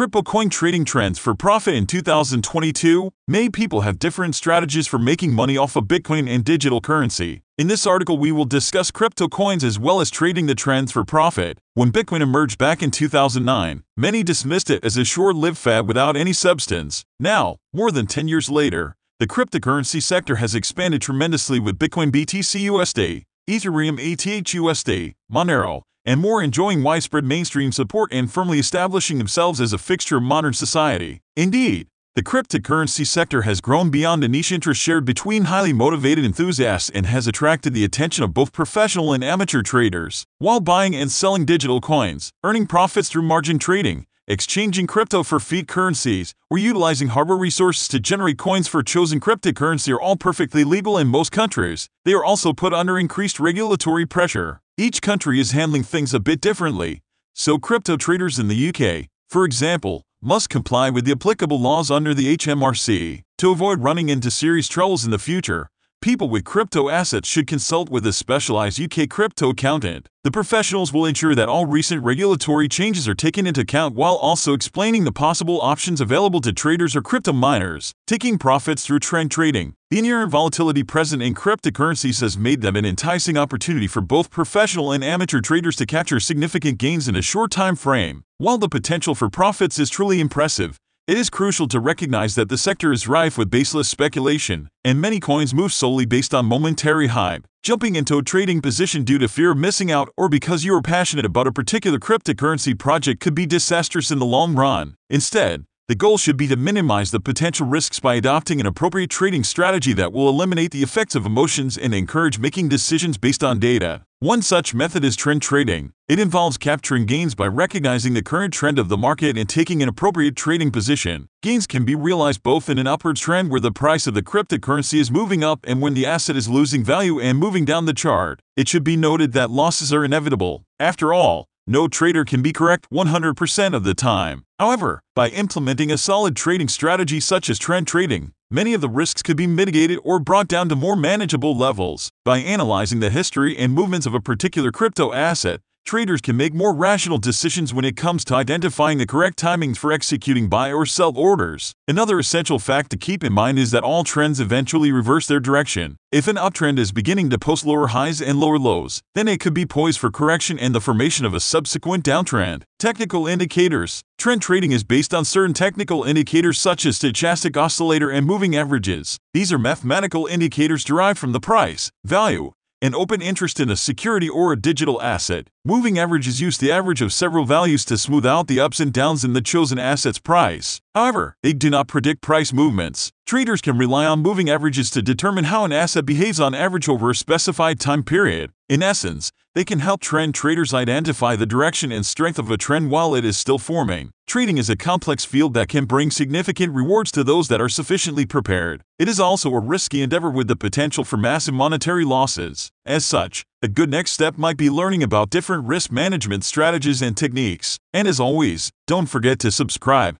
Crypto coin trading trends for profit in 2022. Many people have different strategies for making money off of Bitcoin and digital currency. In this article, we will discuss crypto coins as well as trading the trends for profit. When Bitcoin emerged back in 2009, many dismissed it as a short lived fad without any substance. Now, more than 10 years later, the cryptocurrency sector has expanded tremendously with Bitcoin BTC USD, Ethereum ETH USD, Monero, and more enjoying widespread mainstream support and firmly establishing themselves as a fixture of modern society. Indeed, the cryptocurrency sector has grown beyond a niche interest shared between highly motivated enthusiasts and has attracted the attention of both professional and amateur traders. While buying and selling digital coins, earning profits through margin trading, exchanging crypto for fiat currencies, or utilizing hardware resources to generate coins for chosen cryptocurrency are all perfectly legal in most countries, they are also put under increased regulatory pressure. Each country is handling things a bit differently, so crypto traders in the UK, for example, must comply with the applicable laws under the HMRC. To avoid running into serious troubles in the future, people with crypto assets should consult with a specialized UK crypto accountant. The professionals will ensure that all recent regulatory changes are taken into account while also explaining the possible options available to traders or crypto miners, taking profits through trend trading. The inherent volatility present in cryptocurrencies has made them an enticing opportunity for both professional and amateur traders to capture significant gains in a short time frame. While the potential for profits is truly impressive, it is crucial to recognize that the sector is rife with baseless speculation, and many coins move solely based on momentary hype. Jumping into a trading position due to fear of missing out or because you are passionate about a particular cryptocurrency project could be disastrous in the long run. Instead, the goal should be to minimize the potential risks by adopting an appropriate trading strategy that will eliminate the effects of emotions and encourage making decisions based on data. One such method is trend trading. It involves capturing gains by recognizing the current trend of the market and taking an appropriate trading position. Gains can be realized both in an upward trend where the price of the cryptocurrency is moving up and when the asset is losing value and moving down the chart. It should be noted that losses are inevitable. After all, no trader can be correct 100% of the time. However, by implementing a solid trading strategy such as trend trading, many of the risks could be mitigated or brought down to more manageable levels. By analyzing the history and movements of a particular crypto asset, traders can make more rational decisions when it comes to identifying the correct timings for executing buy or sell orders. Another essential fact to keep in mind is that all trends eventually reverse their direction. If an uptrend is beginning to post lower highs and lower lows, then it could be poised for correction and the formation of a subsequent downtrend. Technical indicators Trend trading is based on certain technical indicators such as stochastic oscillator and moving averages. These are mathematical indicators derived from the price, value, and open interest in a security or a digital asset. Moving averages use the average of several values to smooth out the ups and downs in the chosen asset's price. However, they do not predict price movements. Traders can rely on moving averages to determine how an asset behaves on average over a specified time period. In essence, they can help trend traders identify the direction and strength of a trend while it is still forming. Trading is a complex field that can bring significant rewards to those that are sufficiently prepared. It is also a risky endeavor with the potential for massive monetary losses. As such, a good next step might be learning about different risk management strategies and techniques. And as always, don't forget to subscribe.